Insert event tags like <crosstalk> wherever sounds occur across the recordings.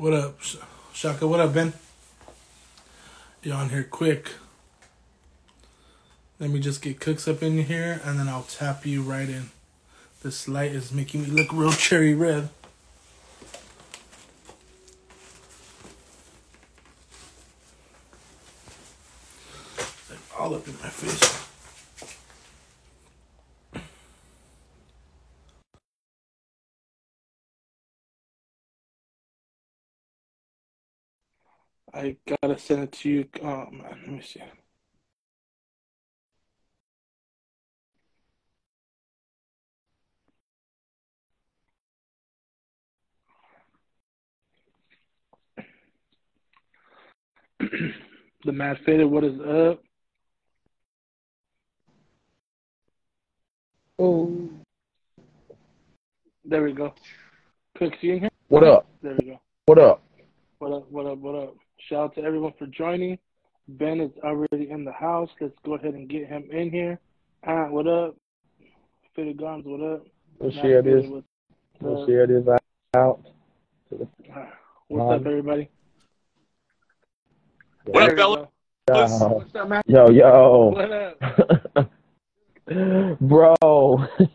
What up, Shaka? What up, Ben? You on here quick? Let me just get cooks up in here, and then I'll tap you right in. This light is making me look real cherry red. Like all up in my face. I gotta send it to you. Oh man, let me see. <clears throat> the Mad Faded, what is up? Oh, There we go. Cooks, you in here? what up? There we go. What up? What up, what up, what up? Shout out to everyone for joining. Ben is already in the house. Let's go ahead and get him in here. Ah, what up? Fitted Guns, what up? We'll Mad share Faded, this. What's We'll up? share this out. Ah, What's up, everybody? What up, There we fella? Yo, What's up, man? yo, yo. What up? <laughs> Bro,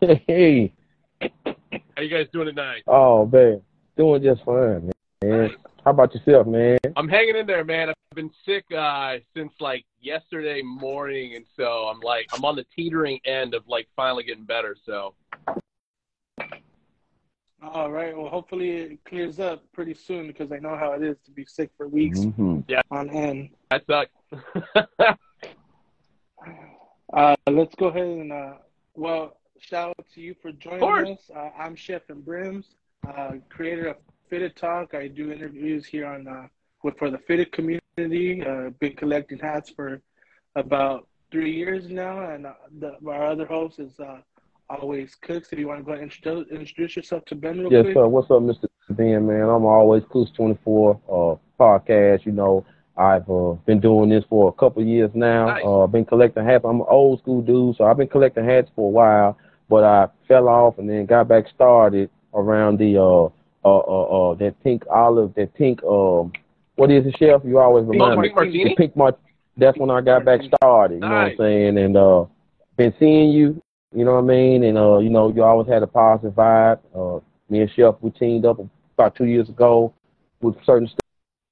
<laughs> hey. How you guys doing tonight? Oh, man. Doing just fine, man. How about yourself, man? I'm hanging in there, man. I've been sick uh, since like yesterday morning, and so I'm like I'm on the teetering end of like finally getting better. So All right. Well, hopefully it clears up pretty soon because I know how it is to be sick for weeks Mm-hmm. on end. that sucks. <laughs> Uh, let's go ahead and, uh, well, shout out to you for joining us. Uh, I'm Chef and Brims, uh, creator of Fitted Talk. I do interviews here on uh, with for the fitted community. Uh, been collecting hats for about three years now, and uh, the, our other host is uh, always Cooks. If you want to go ahead and introduce, introduce yourself to Ben real Yes, quick. sir. What's up, Mr. Ben, man? I'm always Cooks 24 uh, podcast. You know, I've uh, been doing this for a couple of years now. Nice. Uh, been collecting hats. I'm an old school dude, so I've been collecting hats for a while, but I fell off and then got back started around the uh uh uh, uh that pink olive, that pink um what is it, chef? You always Pink remind me. martini? The pink mar- That's when I got back started. You know what I'm saying? And uh, been seeing you. You know what I mean? And uh, you know, you always had a positive vibe. Uh, me and Chef we teamed up about two years ago with certain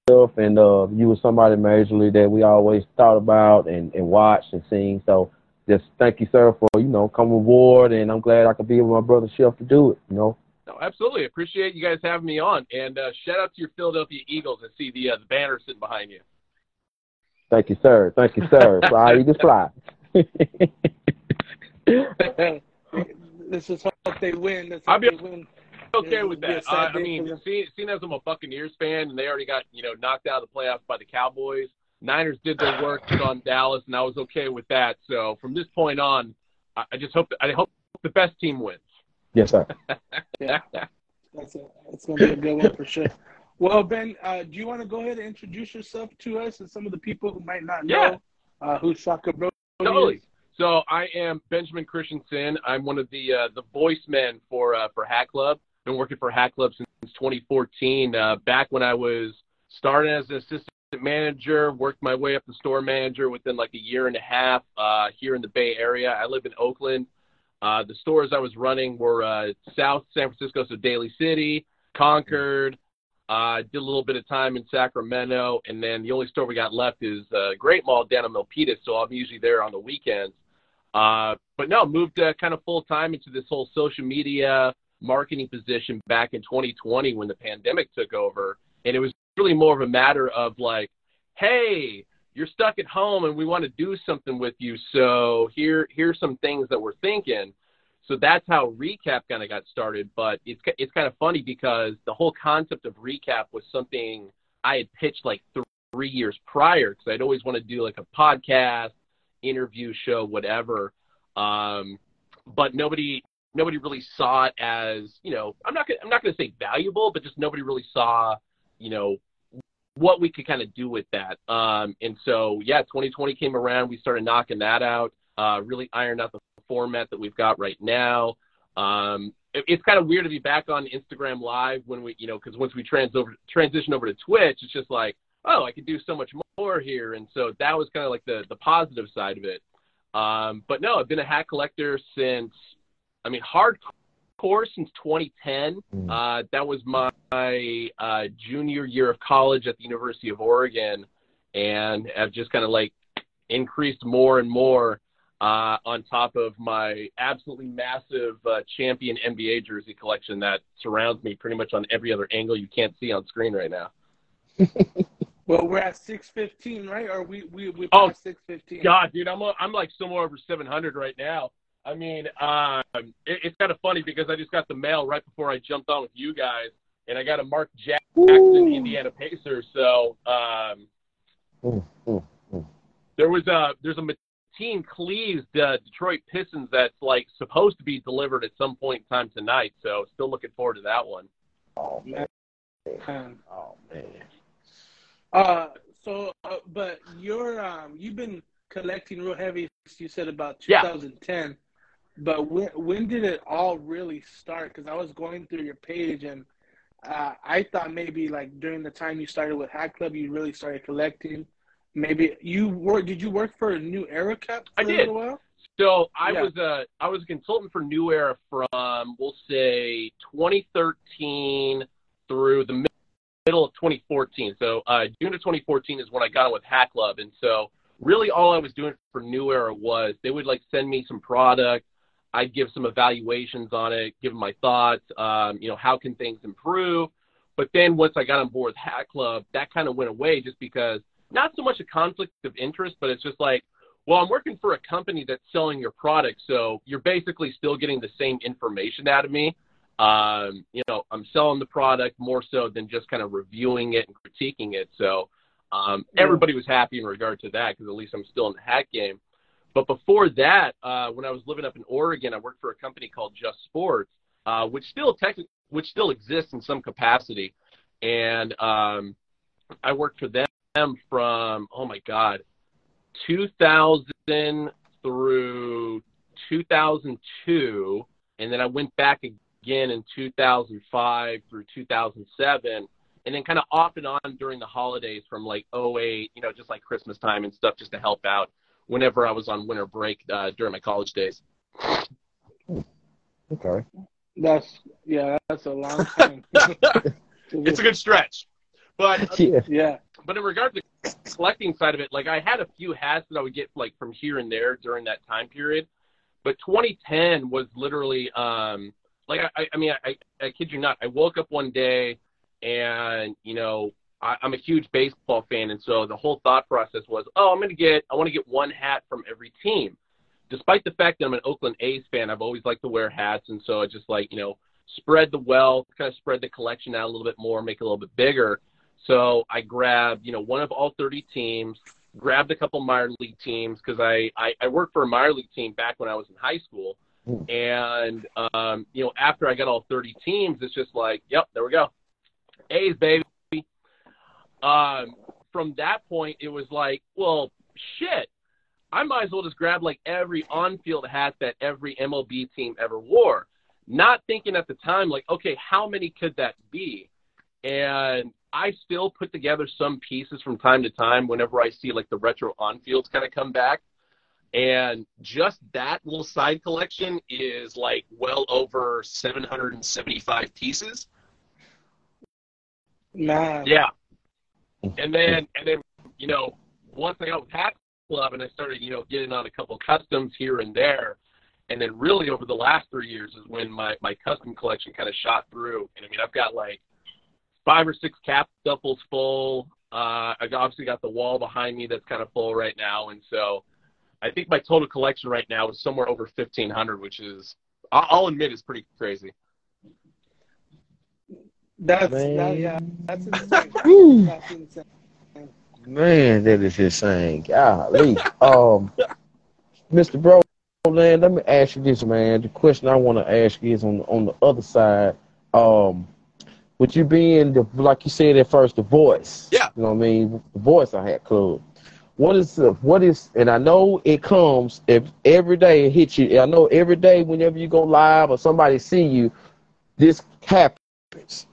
stuff, and uh, you were somebody majorly that we always thought about and, and watched and seen. So just thank you, sir, for you know coming aboard, and I'm glad I could be with my brother Chef to do it. You know, no, absolutely appreciate you guys having me on, and uh, shout out to your Philadelphia Eagles. I see the uh, the banner sitting behind you. thank you, sir. Thank you, sir. <laughs> Fly Eagles fly. <laughs> this is hope they win. Let's I'll be- they win. Okay with it'll be that. sad Uh, I mean, seeing, seeing as I'm a Buccaneers fan, and they already got you know knocked out of the playoffs by the Cowboys. Niners did their work <sighs> on Dallas, and I was okay with that. So from this point on, I, I just hope that, I hope the best team wins. Yes, sir. <laughs> Yeah. That's a, that's gonna be a good one for sure. Well, Ben, uh, do you want to go ahead and introduce yourself to us and some of the people who might not know Yeah. uh, who Shakabrodie Totally. is? So I am Benjamin Christensen. I'm one of the uh, the voice men for uh, for Hat Club. Been working for Hat Club since 2014. Uh, back when I was starting as an assistant manager, worked my way up to store manager within like a year and a half uh, here in the Bay Area. I live in Oakland. Uh, the stores I was running were uh, South San Francisco, so Daly City, Concord. Uh, did a little bit of time in Sacramento, and then the only store we got left is uh, Great Mall down in Milpitas, so I'm usually there on the weekends. Uh, but no, moved uh, kind of full time into this whole social media marketing position back in 2020 when the pandemic took over, and it was really more of a matter of like, hey, you're stuck at home and we want to do something with you, so here here's some things that we're thinking. So that's how Recap kind of got started. But it's it's kind of funny because the whole concept of Recap was something I had pitched like th- three years prior because I'd always want to do like a podcast, interview show, whatever. Um, but nobody nobody really saw it as you know I'm not gonna, I'm not going to say valuable, but just nobody really saw you know what we could kind of do with that. Um, and so yeah, 2020 came around, we started knocking that out, uh, really ironed out the format that we've got right now. Um, it, it's kind of weird to be back on Instagram Live when we, you know, because once we trans over transition over to Twitch, it's just like, oh, I could do so much more here, and so that was kind of like the the positive side of it. Um, but no, I've been a hat collector since, I mean, hardcore since 2010. Mm. Uh, that was my uh, junior year of college at the University of Oregon, and I've just kind of like increased more and more uh, on top of my absolutely massive uh, champion NBA jersey collection that surrounds me pretty much on every other angle you can't see on screen right now. <laughs> well, we're at six fifteen, right? Or we we we oh, six fifteen? God, dude, I'm I'm like somewhere over seven hundred right now. I mean, um, it, it's kind of funny because I just got the mail right before I jumped on with you guys, and I got a Mark Jackson Ooh. Indiana Pacers. So um, mm, mm, mm. there was a there's a team Cleves the Detroit Pistons that's like supposed to be delivered at some point in time tonight. So still looking forward to that one. Oh man. Oh man. Uh, so, uh, but you're um, you've been collecting real heavy. You said about 2010. But when when did it all really start? Because I was going through your page and uh, I thought maybe like during the time you started with Hat Club, you really started collecting maybe you work. Did you work for a New Era Cap? I did. So I yeah. was a I was a consultant for New Era from we'll say 2013 through the middle of 2014. So uh, June of 2014 is when I got on with Hat Club, and so really all I was doing for New Era was they would like send me some product. I'd give some evaluations on it, give them my thoughts. Um, you know, how can things improve? But then once I got on board with Hat Club, that kind of went away just because not so much a conflict of interest, but it's just like, well, I'm working for a company that's selling your product, so you're basically still getting the same information out of me. Um, you know, I'm selling the product more so than just kind of reviewing it and critiquing it. So um, everybody was happy in regard to that because at least I'm still in the hat game. But before that, uh, when I was living up in Oregon, I worked for a company called Just Sports, uh, which still tech- which still exists in some capacity, and um, I worked for them from oh my god, 2000 through 2002, and then I went back again in 2005 through 2007, and then kind of off and on during the holidays from like 08, you know, just like Christmas time and stuff, just to help out whenever I was on winter break uh, during my college days. Okay. That's yeah, that's a long time. <laughs> it's a good stretch. But <laughs> yeah. yeah. But in regard to the collecting side of it, like I had a few hats that I would get like from here and there during that time period. But 2010 was literally um like I I mean I, I kid you not, I woke up one day and you know I, I'm a huge baseball fan, and so the whole thought process was, oh, I'm gonna get I want to get one hat from every team. Despite the fact that I'm an Oakland A's fan, I've always liked to wear hats, and so I just like you know spread the wealth, kind of spread the collection out a little bit more, make it a little bit bigger. So I grabbed, you know, one of all 30 teams, grabbed a couple minor league teams because I, I, I worked for a minor league team back when I was in high school. And, um, you know, after I got all 30 teams, it's just like, yep, there we go. A's, baby. Um, from that point, it was like, well, shit. I might as well just grab like every on-field hat that every MLB team ever wore. Not thinking at the time, like, okay, how many could that be? And I still put together some pieces from time to time whenever I see like the retro on fields kind of come back. And just that little side collection is like well over 775 pieces. Man. Yeah. And then, and then, you know, once I got with Hat Club and I started, you know, getting on a couple customs here and there, and then really over the last three years is when my, my custom collection kind of shot through. And I mean, I've got like five or six cap duffels full. Uh, I obviously got the wall behind me that's kind of full right now, and so I think my total collection right now is somewhere over fifteen hundred, which is I'll admit is pretty crazy. That's that, yeah, that's insane. <laughs> that's insane. Man, that is insane. Golly. um, Mr. Bro, man, let me ask you this, man. The question I want to ask you is on on the other side. Um, with you being the like you said at first, the voice. Yeah. You know what I mean? The voice I Hat Club. What is the what is and I know it comes if every day it hits you. I know every day whenever you go live or somebody see you, this happens.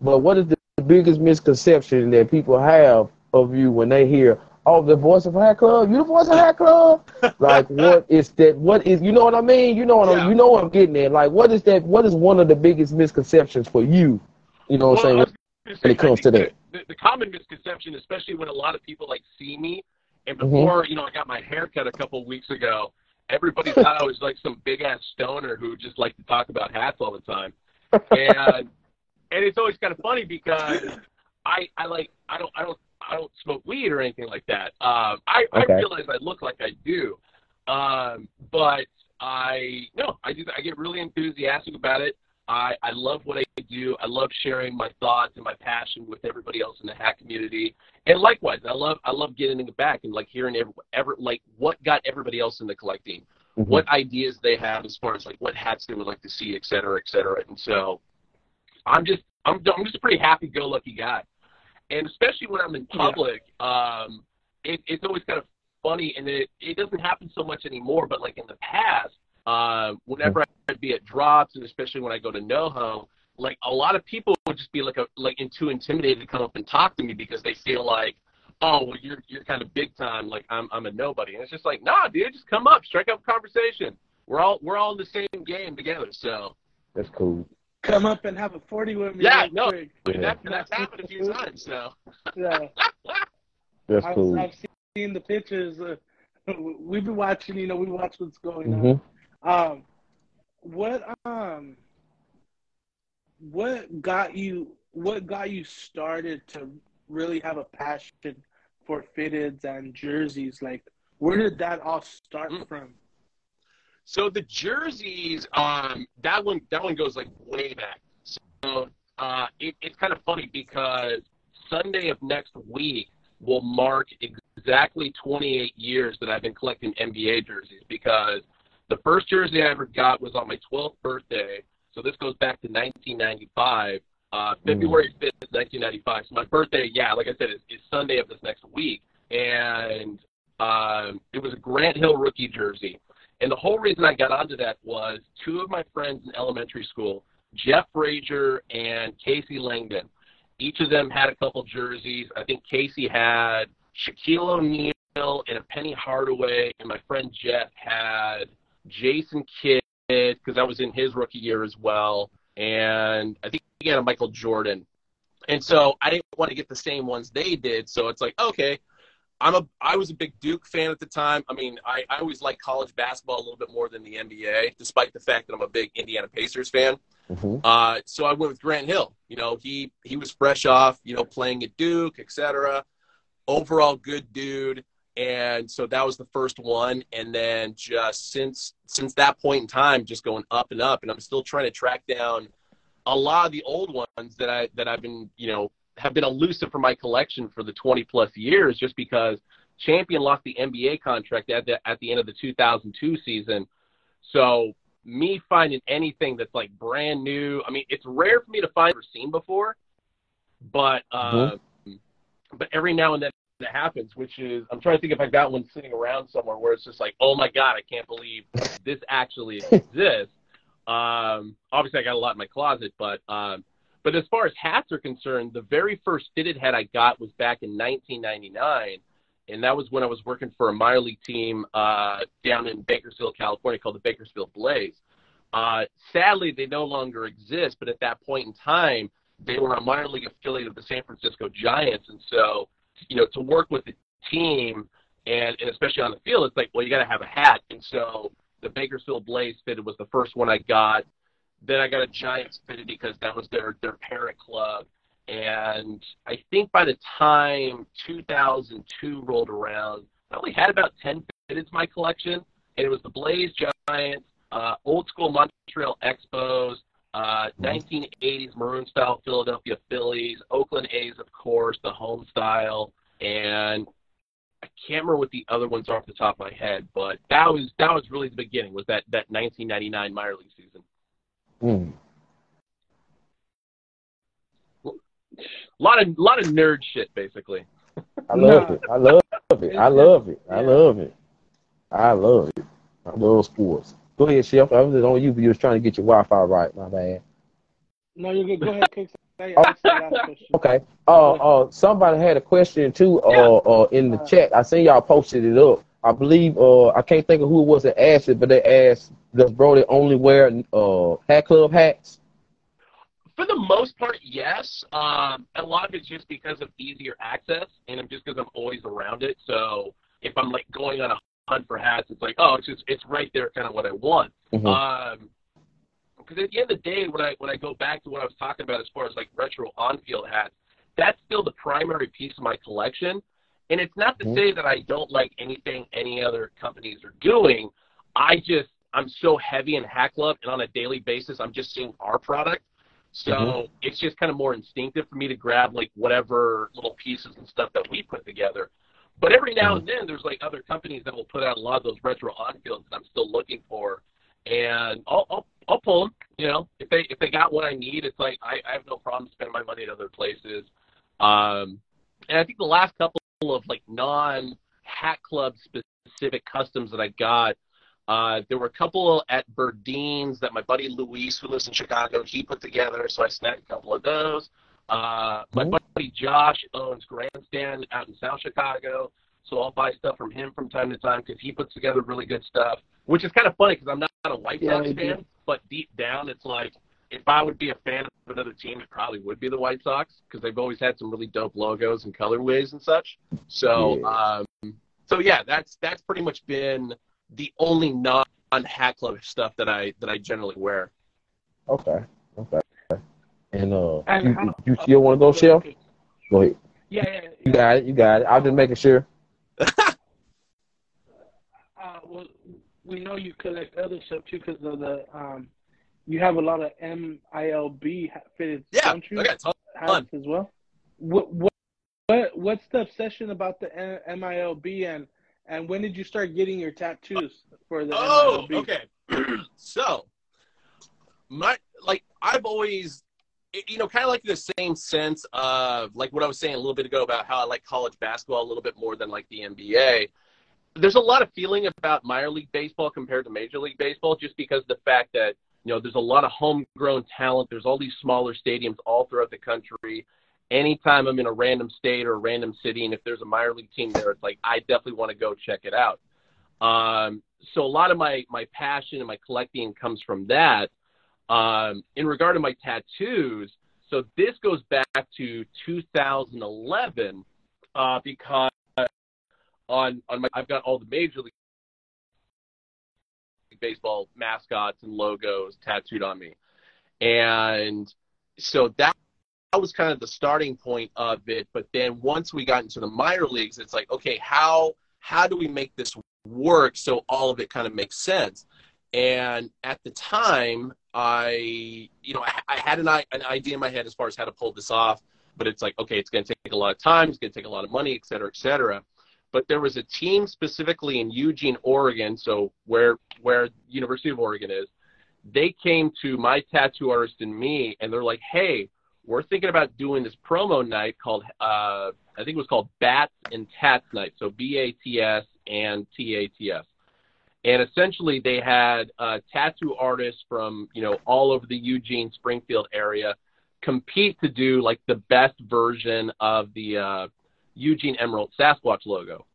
But what is the biggest misconception that people have of you when they hear, "Oh, the voice of Hat Club, you the voice of Hat Club"? <laughs> like, what is that? What is you know what I mean? You know what Yeah. I'm, you know what I'm getting at? Like, what is that? What is one of the biggest misconceptions for you? You know what Well, I'm saying? say, when it comes to that. The, the, common misconception, especially when a lot of people like see me, and Mhm. before you know I got my hair cut a couple of weeks ago, everybody thought I was like some big ass stoner who just liked to talk about hats all the time, <laughs> and and it's always kind of funny because <laughs> I I like I don't I don't I don't smoke weed or anything like that. Um, I Okay. I realize I look like I do, um, but I no I just I get really enthusiastic about it. I, I love what I do. I love sharing my thoughts and my passion with everybody else in the hack community. And likewise, I love I love getting it back and like hearing every, ever like what got everybody else into collecting, Mhm. what ideas they have as far as like what hats they would like to see, et cetera, et cetera. And so I'm just I'm I'm just a pretty happy go lucky guy. And especially when I'm in public, um, it, it's always kind of funny and it it doesn't happen so much anymore, but like in the past, uh, whenever I'd be at drops and especially when I go to NoHo, like a lot of people would just be like a like in too intimidated to come up and talk to me because they feel like, oh well you're you're kind of big time, like I'm I'm a nobody. And it's just like, nah, dude, just come up, strike up a conversation. We're all we're all in the same game together. So That's cool. Come up and have a 40 with me. Yeah, no. quick. and that, that's happened a few times. So Yeah. <laughs> That's I've, cool. I've seen the pictures. Uh, <laughs> we've been watching, you know, we watch what's going on. Mhm. Um, what um, what got you? What got you started to really have a passion for fitteds and jerseys? Like, where did that all start Mm. from? So the jerseys, um, that one that one goes like way back. So uh, it, it's kind of funny because Sunday of next week will mark exactly 28 years that I've been collecting NBA jerseys because the first jersey I ever got was on my 12th birthday. So this goes back to 1995, uh, February 5th, 1995. So my birthday, yeah, like I said, is, is Sunday of this next week, and um, it was a Grant Hill rookie jersey. And the whole reason I got onto that was two of my friends in elementary school, Jeff Frazier and Casey Langdon. Each of them had a couple jerseys. I think Casey had Shaquille O'Neal and a Penny Hardaway, and my friend Jeff had Jason Kidd because I was in his rookie year as well, and I think he had a Michael Jordan. And so I didn't want to get the same ones they did, so it's like okay, I'm a I was a big Duke fan at the time. I mean, I, I always liked college basketball a little bit more than the NBA, despite the fact that I'm a big Indiana Pacers fan. Mhm. Uh, so I went with Grant Hill. You know, he he was fresh off, you know, playing at Duke, etc. Overall, good dude. And so that was the first one. And then just since since that point in time, just going up and up. And I'm still trying to track down a lot of the old ones that I that I've been, you know, have been elusive for my collection for the 20 plus years, just because Champion lost the NBA contract at the at the end of the 2002 season. So me finding anything that's like brand new. I mean, it's rare for me to find or seen before, but uh, but every now and then it happens. Which is, I'm trying to think if I've got one sitting around somewhere where it's just like, oh my god, I can't believe this actually <laughs> exists. Um, obviously, I got a lot in my closet, but um, but as far as hats are concerned, the very first fitted hat I got was back in 1999 and that was when I was working for a minor league team uh, down in Bakersfield, California, called the Bakersfield Blaze. Uh, sadly, they no longer exist, but at that point in time, they were a minor league affiliate of the San Francisco Giants, and so you know to work with the team and, and especially on the field, it's like well you got to have a hat, and so the Bakersfield Blaze fitted was the first one I got. Then I got a Giants fitted because that was their their parent club. And I think by the time 2002 rolled around, I only had about 10 fitteds in my collection. And it was the Blaze Giants, uh, old school Montreal Expos, uh, 1980s maroon style Philadelphia Phillies, Oakland A's, of course, the home style. And I can't remember what the other ones are off the top of my head, but that was that was really the beginning. Was that that 1999 minor league season? Mm. A lot of lot of nerd shit, basically. I love No. it. I love it. I love it. I love it. I love it. I love sports. Go ahead, Chef. I was just on you, but you was trying to get your Wi-Fi right. My bad. No, you're good. Go ahead, Kicks. I asked the last question. Okay. Uh, uh, somebody had a question too. Uh, uh, in the chat. I seen y'all posted it up. I believe. Uh, I can't think of who it was that asked it, but they asked, "Does Brodie only wear uh hat club hats?" For the most part, yes. Um, a lot of it's just because of easier access, and just because I'm always around it. So if I'm like going on a hunt for hats, it's like, oh, it's just it's right there, kind of what I want. Mhm. Um, because at the end of the day, when I when I go back to what I was talking about as far as like retro on-field hats, that's still the primary piece of my collection. And it's not to Mhm. say that I don't like anything any other companies are doing. I just I'm so heavy in Hat Club, and on a daily basis, I'm just seeing our product. So Mhm. it's just kind of more instinctive for me to grab like whatever little pieces and stuff that we put together. But every now and then, there's like other companies that will put out a lot of those retro on-fields that I'm still looking for, and I'll I'll, I'll pull them. You know, if they if they got what I need, it's like I, I have no problem spending my money at other places. Um, and I think the last couple of like non Hat Club specific customs that I got, uh, there were a couple at Berdeen's that my buddy Luis, who lives in Chicago, he put together. So I snagged a couple of those. Uh, my Mhm. buddy Josh owns Grandstand out in South Chicago, so I'll buy stuff from him from time to time because he puts together really good stuff. Which is kind of funny because I'm not a White Yeah, Sox do. fan, but deep down it's like if I would be a fan of another team, it probably would be the White Sox because they've always had some really dope logos and colorways and such. So, um, so yeah, that's that's pretty much been the only non Hat Club stuff that I that I generally wear. Okay. Okay. And uh, And you, how- you still want to go, Chef? Go ahead. Yeah, yeah. You got it. You got it. I'm just making sure. <laughs> Uh, well, we know you collect other stuff too because of the um, you have a lot of MILB fitted don't you? I got tons. hats as well. What what what what's the obsession about the MILB and and when did you start getting your tattoos for the Oh, MILB? okay. <clears throat> so, my like I've always, you know, kind of like the same sense of like what I was saying a little bit ago about how I like college basketball a little bit more than like the NBA. There's a lot of feeling about minor league baseball compared to major league baseball, just because of the fact that you know there's a lot of homegrown talent. There's all these smaller stadiums all throughout the country. Anytime I'm in a random state or a random city, and if there's a minor league team there, it's like I definitely want to go check it out. Um, so a lot of my my passion and my collecting comes from that. Um, in regard to my tattoos, so this goes back to 2011 uh, because on on my I've got all the major league baseball mascots and logos tattooed on me, and so that that was kind of the starting point of it. But then once we got into the minor leagues, it's like okay, how how do we make this work so all of it kind of makes sense? And at the time, I, you know, I, I had an, an idea in my head as far as how to pull this off, but it's like, okay, it's going to take a lot of time, it's going to take a lot of money, et cetera, et cetera. But there was a team specifically in Eugene, Oregon, so where where University of Oregon is. They came to my tattoo artist and me, and they're like, "Hey, we're thinking about doing this promo night called, uh, I think it was called Bats and Tats Night, so B A T S and T A T S." and essentially they had uh, tattoo artists from you know all over the Eugene Springfield area compete to do like the best version of the uh, Eugene Emerald Sasquatch logo.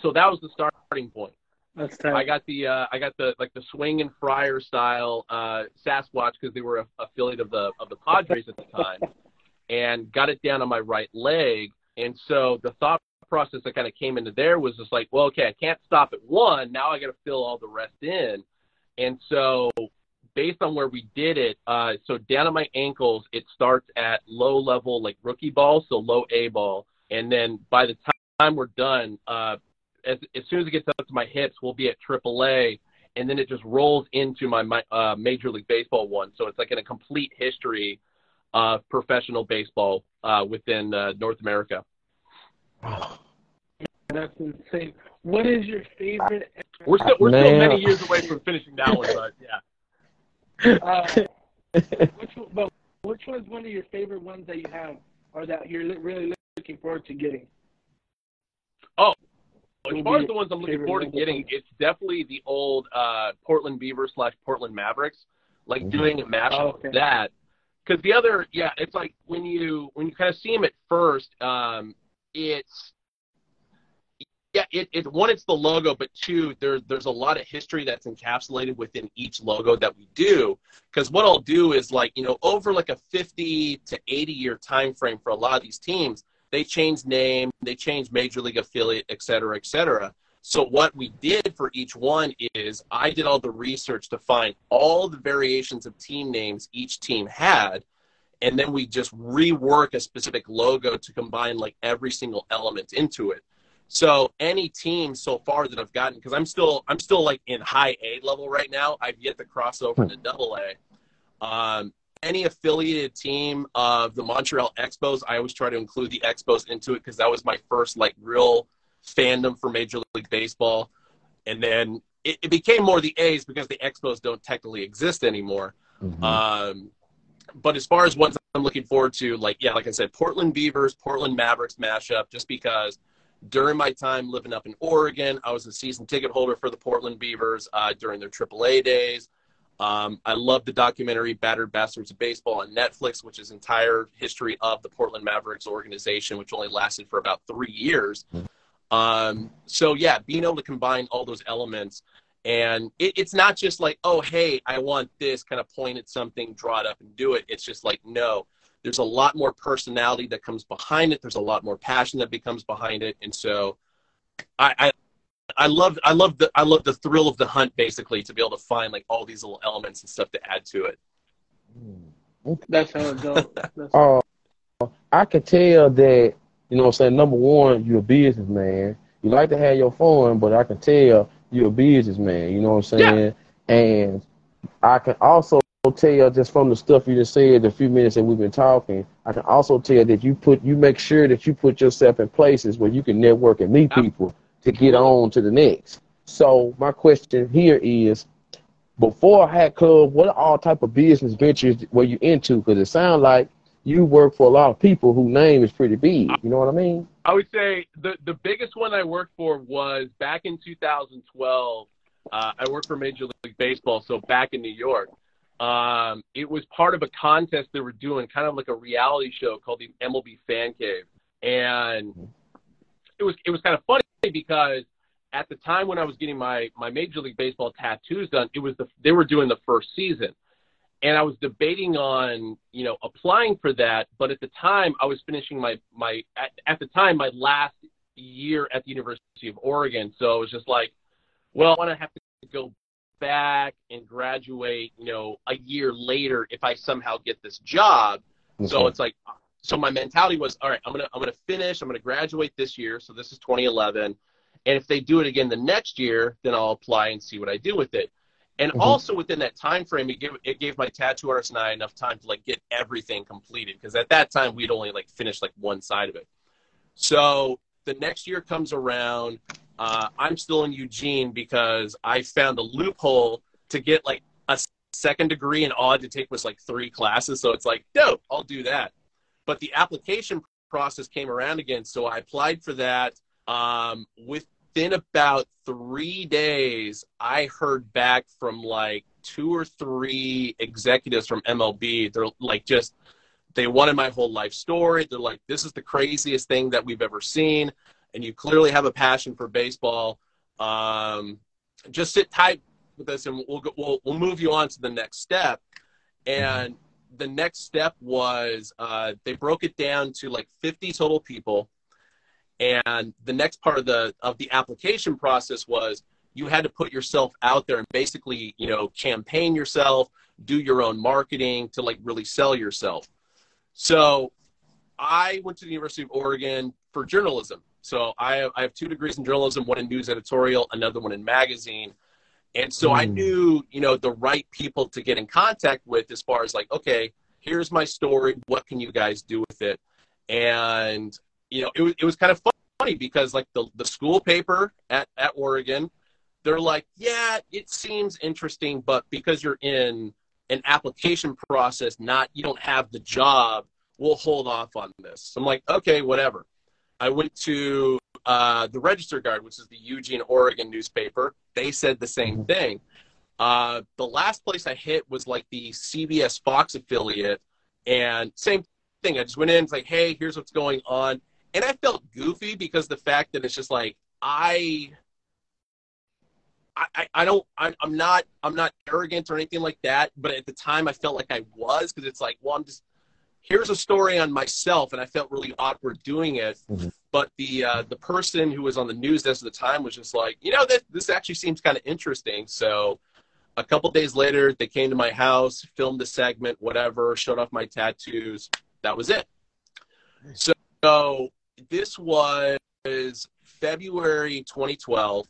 So that was the starting point. That's tight. I got the uh, I got the like the swing and fryer style uh, Sasquatch because they were a, affiliate of the of the Padres at the time, <laughs> and got it down on my right leg. And so the thought process that kind of came into there was just like, well, okay, I can't stop at one. Now I got to fill all the rest in. And so based on where we did it, uh, so down at my ankles, it starts at low level, like rookie ball, so low A ball. And then by the time we're done, uh, as, as soon as it gets up to my hips, we'll be at AAA, And then it just rolls into my, my uh, Major League Baseball one. So it's like in a complete history of professional baseball uh, within uh, North America. That's insane. What is your favorite? We're still we're still many years away from finishing that one, but yeah. Uh, which one, but which one's one of your favorite ones that you have, or that you're li- really looking forward to getting? Oh, as far as the ones I'm looking forward to getting, it's definitely the old uh, Portland Beavers slash Portland Mavericks. Like Mhm. doing a mashup Oh, okay. of that because the other, yeah, it's like when you when you kind of see them at first, um, it's yeah, it, it one, it's the logo, but two, there's there's a lot of history that's encapsulated within each logo that we do. Because what I'll do is like you know over like a 50 to 80 year time frame for a lot of these teams, they change name, they change major league affiliate, et cetera, et cetera. So what we did for each one is I did all the research to find all the variations of team names each team had, and then we just rework a specific logo to combine like every single element into it. So any team so far that I've gotten, because I'm still I'm still like in high A level right now. I've yet to cross over to double A. Um, any affiliated team of the Montreal Expos, I always try to include the Expos into it because that was my first like real fandom for Major League Baseball. And then it, it became more the A's because the Expos don't technically exist anymore. Mm-hmm. Um, but as far as ones I'm looking forward to, like yeah, like I said, Portland Beavers, Portland Mavericks mashup, just because – during my time living up in Oregon, I was a season ticket holder for the Portland Beavers uh, during their AAA days. Um, I love the documentary Battered Bastards of Baseball on Netflix, which is entire history of the Portland Mavericks organization, which only lasted for about three years. Um, so yeah, being able to combine all those elements, and it, it's not just like, oh hey, I want this, kind of point at something, draw it up, and do it. It's just like no, there's a lot more personality that comes behind it. There's a lot more passion that becomes behind it, and so I, I I love I love the I love the thrill of the hunt basically to be able to find like all these little elements and stuff to add to it. That's how it goes. <laughs> Uh, I can tell that you know what I'm saying. Number one, you're a businessman. You like to have your fun, but I can tell you're a businessman. You know what I'm saying? Yeah. And I can also tell just from the stuff you just said, the few minutes that we've been talking, I can also tell that you put you make sure that you put yourself in places where you can network and meet people to get on to the next. So my question here is, before Hat Club, what all type of business ventures were you into? Because it sounds like you work for a lot of people whose name is pretty big. You know what I mean? I would say the the biggest one I worked for was back in 2012. Uh, I worked for Major League Baseball, so back in New York. Um, it was part of a contest they were doing, kind of like a reality show called the MLB Fan Cave, and it was it was kind of funny because at the time when I was getting my my Major League Baseball tattoos done, it was the they were doing the first season, and I was debating on you know applying for that, but at the time I was finishing my my at, at the time my last year at the University of Oregon, so it was just like, well, I want to have to go back and graduate, you know, a year later if I somehow get this job. Okay. So mm-hmm. it's like, so my mentality was, all right, I'm gonna I'm gonna finish, I'm gonna graduate this year. So this is 2011, and if they do it again the next year, then I'll apply and see what I do with it. And mm-hmm. also within that time frame, it gave it gave my tattoo artist and I enough time to like get everything completed because at that time we'd only like finished like one side of it. So the next year comes around. Uh, I'm still in Eugene because I found a loophole to get like a second degree, and all I had to take was like three classes. So it's like, dope, I'll do that. But the application process came around again, so I applied for that. Um, within about three days, I heard back from like two or three executives from MLB. They're like, just they wanted my whole life story. They're like, this is the craziest thing that we've ever seen and you clearly have a passion for baseball, um, just sit tight with us, and we'll we'll we'll move you on to the next step. And the next step was uh, they broke it down to like 50 total people, and the next part of the of the application process was you had to put yourself out there and basically you know campaign yourself, do your own marketing to like really sell yourself. So I went to the University of Oregon for journalism so I have, I have two degrees in journalism, one in news editorial, another one in magazine. And so mm. I hmm. knew, you know, the right people to get in contact with as far as like, okay, here's my story. What can you guys do with it? And, you know, it was, it was kind of funny because like the, the school paper at, at Oregon, they're like, yeah, it seems interesting, but because you're in an application process, not, you don't have the job, we'll hold off on this. I'm like, okay, whatever. I went to uh, the Register Guard, which is the Eugene, Oregon newspaper. They said the same mm-hmm. thing. Uh, the last place I hit was like the CBS Fox affiliate, And same thing. I just went in, it's like, hey, here's what's going on. And I felt goofy because the fact that it's just like I I, I don't I, I'm not I'm not arrogant or anything like that, but at the time I felt like I was because it's like, well, I'm just here's a story on myself, and I felt really awkward doing it. Mm-hmm. But the uh, the person who was on the news desk at the time was just like, you know, this this actually seems kind of interesting. So a couple days later, they came to my house, filmed the segment, whatever, showed off my tattoos. That was it. So, so this was February 2012.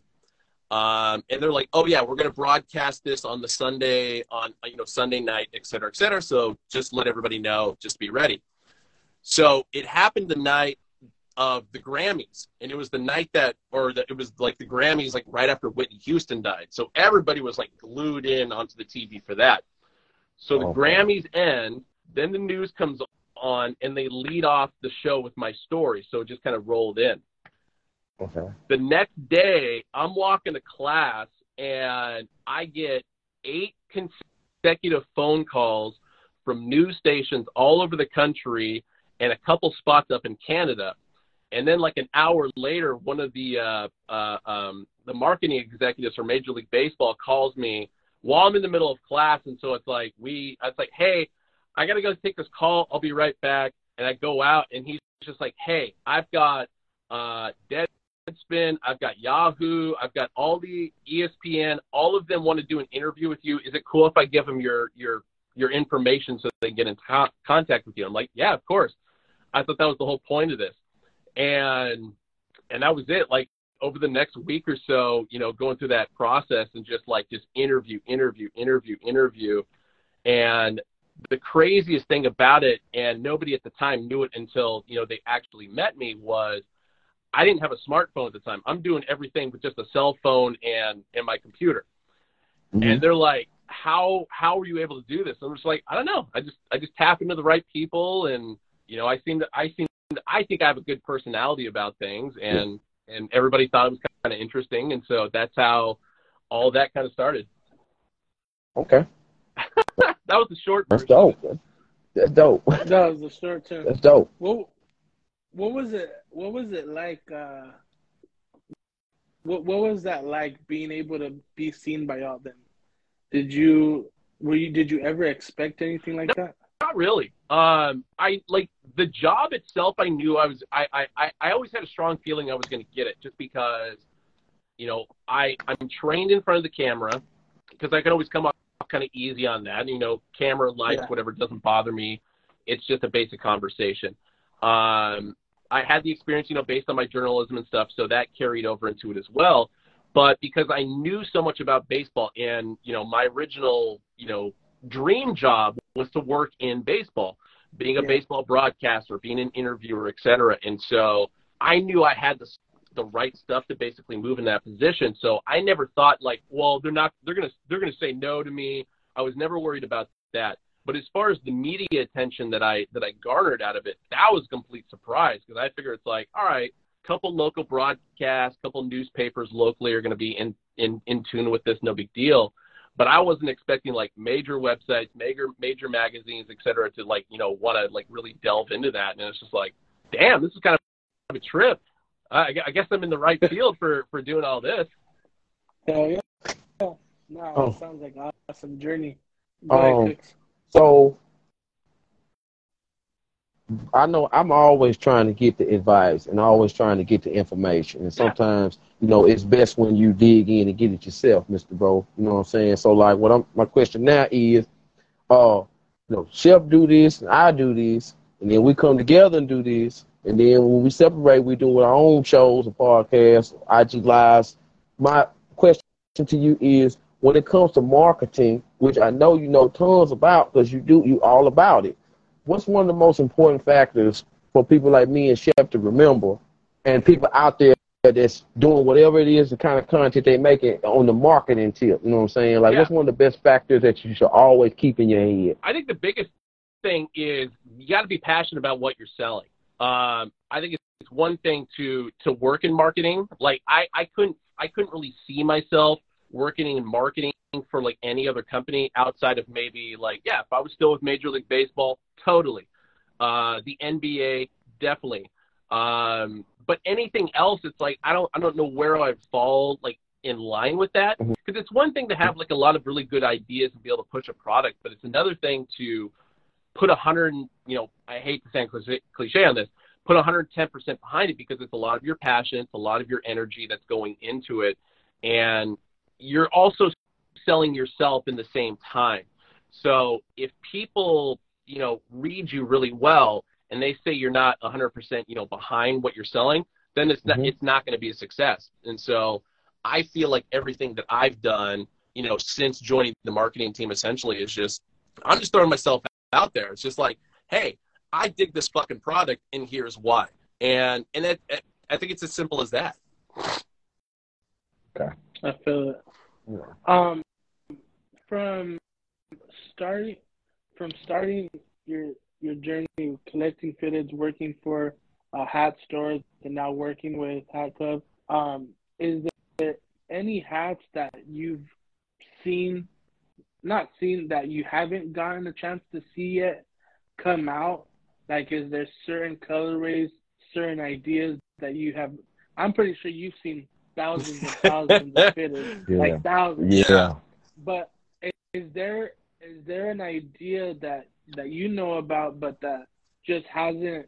Um, and they're like, oh yeah, we're going to broadcast this on the Sunday on, you know, Sunday night, et cetera, et cetera. So just let everybody know, just be ready. So it happened the night of the Grammys, and it was the night that, or the, it was like the Grammys, like right after Whitney Houston died. So everybody was like glued in onto the TV for that. So the Grammys end, then the news comes on, and they lead off the show with my story. So it just kind of rolled in. Okay. The next day, I'm walking to class, and I get eight consecutive phone calls from news stations all over the country and a couple spots up in Canada and then like an hour later, one of the uh, uh, um, the marketing executives for Major League Baseball calls me while I'm in the middle of class, and so it's like we, it's like, hey, I gotta go take this call. I'll be right back. And I go out, and he's just like, hey, I've got uh, Deadspin, I've got Yahoo, I've got all the ESPN. All of them want to do an interview with you. Is it cool if I give them your your your information so they get in co- contact with you? I'm like, yeah, of course. I thought that was the whole point of this and and that was it. Like over the next week or so, you know, going through that process and just like just interview, interview, interview, interview, and the craziest thing about it, and nobody at the time knew it until you know they actually met me was. I didn't have a smartphone at the time. I'm doing everything with just a cell phone and and my computer. Mm-hmm. And they're like, "How how are you able to do this?" And I'm just like, "I don't know. I just I just tap into the right people, and you know, I seem to I seem I think I have a good personality about things, and yeah. and everybody thought it was kind of interesting, and so that's how all that kind of started. Okay. <laughs> that was the short. That's version. dope. That's dope. That was the short term. That's dope. What What was it? What was it like? Uh, what What was that like? Being able to be seen by all them. Did you were you? Did you ever expect anything like no, that? Not really. Um, I like the job itself. I knew I was. I I I always had a strong feeling I was going to get it, just because, you know, I I'm trained in front of the camera, because I can always come off kind of easy on that. You know, camera, lights, yeah. whatever doesn't bother me. It's just a basic conversation. Um, I had the experience, you know, based on my journalism and stuff, so that carried over into it as well. But because I knew so much about baseball, and you know, my original, you know, dream job was to work in baseball, being a yeah. baseball broadcaster, being an interviewer, etc. And so I knew I had the the right stuff to basically move in that position. So I never thought like, well, they're not they're gonna they're gonna say no to me. I was never worried about that. But as far as the media attention that I that I garnered out of it, that was a complete surprise because I figure it's like, all right, a couple local broadcasts, couple newspapers locally are going to be in, in in tune with this, no big deal but I wasn't expecting like major websites, major major magazines, et cetera, to like you know want to like really delve into that. And it's just like, damn, this is kind of a trip. I, I guess I'm in the right <laughs> field for for doing all this. Hell yeah! No, oh. sounds like an awesome journey. Um, so I know I'm always trying to get the advice and always trying to get the information. And sometimes, you know, it's best when you dig in and get it yourself, Mr. Bro. You know what I'm saying? So like what I'm my question now is, uh, you know, Chef do this and I do this, and then we come together and do this. And then when we separate, we do our own shows and podcasts, IG lives. My question to you is when it comes to marketing, which I know you know tons about because you do you all about it what's one of the most important factors for people like me and Chef to remember, and people out there that's doing whatever it is, the kind of content they make it on the marketing tip. You know what I'm saying? Like, yeah. what's one of the best factors that you should always keep in your head? I think the biggest thing is you got to be passionate about what you're selling. Um, I think it's one thing to to work in marketing. Like I, I couldn't I couldn't really see myself working in marketing for like any other company outside of maybe like yeah, if I was still with Major League Baseball, totally. Uh, the NBA, definitely. Um, but anything else, it's like I don't I don't know where I'd fall like in line with that because Mhm. it's one thing to have like a lot of really good ideas and be able to push a product, but it's another thing to put a hundred and you know I hate to sound cliche, cliche on this, put 110 percent behind it because it's a lot of your passion, it's a lot of your energy that's going into it, and you're also selling yourself in the same time. So if people you know read you really well and they say you're not 100% you know behind what you're selling, then it's not Mhm. it's not going to be a success. And so I feel like everything that I've done, you know, since joining the marketing team essentially is just I'm just throwing myself out there. It's just like, hey, I dig this fucking product and here's why. And and it, it, I think it's as simple as that. I feel it. Yeah. Um, from starting from starting your your journey collecting fitteds, working for a hat store, and now working with Hat Club, um, is there any hats that you've seen, not seen that you haven't gotten a chance to see yet come out? Like, is there certain colorways, certain ideas that you have? I'm pretty sure you've seen thousands and <laughs> thousands of fitteds, Yeah. like thousands. Yeah. But is, is there is there an idea that that you know about, but that just hasn't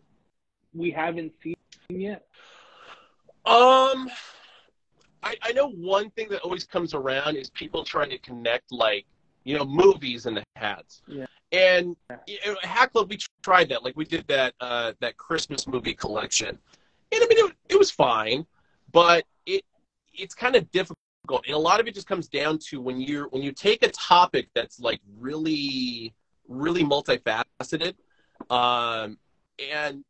we haven't seen yet? Um, I, I know one thing that always comes around is people trying to connect like you know movies and the hats. Yeah. And you know, Hat Club, we tried that. Like we did that uh, that Christmas movie collection, and I mean it, it was fine, but it it's kind of difficult, and a lot of it just comes down to when you're when you take a topic that's like really really multifaceted, um, and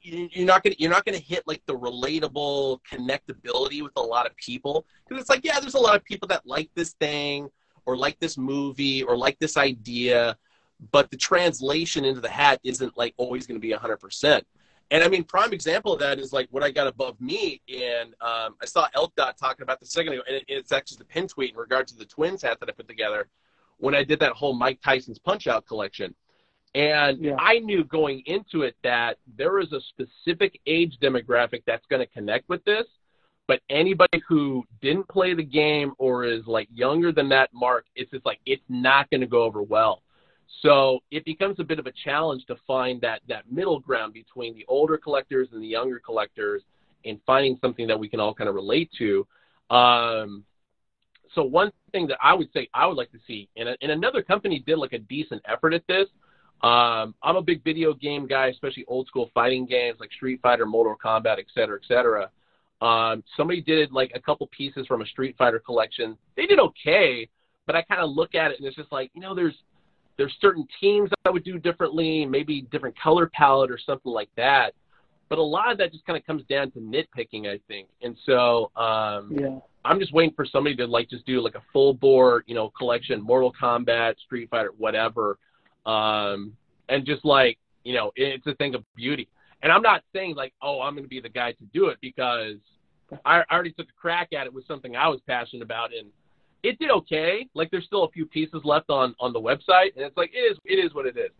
you- you're not gonna you're not gonna hit like the relatable connectability with a lot of people. Because it's like yeah there's a lot of people that like this thing or like this movie or like this idea but the translation into the hat isn't like always going to be 100% and i mean prime example of that is like what i got above me and um, i saw elk dot talking about this a second ago and it, it's actually the pin tweet in regard to the twins hat that i put together when i did that whole mike tyson's punch out collection and Yeah. I knew going into it that there is a specific age demographic that's going to connect with this. But anybody who didn't play the game or is like younger than that mark, it's just like it's not going to go over well. So it becomes a bit of a challenge to find that that middle ground between the older collectors and the younger collectors, and finding something that we can all kind of relate to. Um, so one thing that I would say I would like to see, and, and another company did like a decent effort at this. Um, I'm a big video game guy, especially old school fighting games like Street Fighter, Mortal Kombat, et cetera, et cetera. Um, somebody did like a couple pieces from a Street Fighter collection. They did okay, but I kind of look at it and it's just like, you know, there's there's certain teams I would do differently, maybe different color palette or something like that. But a lot of that just kind of comes down to nitpicking, I think. And so um, Yeah. I'm just waiting for somebody to like just do like a full bore, you know, collection, Mortal Kombat, Street Fighter, whatever, um, and just like you know, it's a thing of beauty. And I'm not saying like, oh, I'm going to be the guy to do it because I, I already took a crack at it with something I was passionate about, and it did okay. Like there's still a few pieces left on on the website, and it's like it is it is what it is.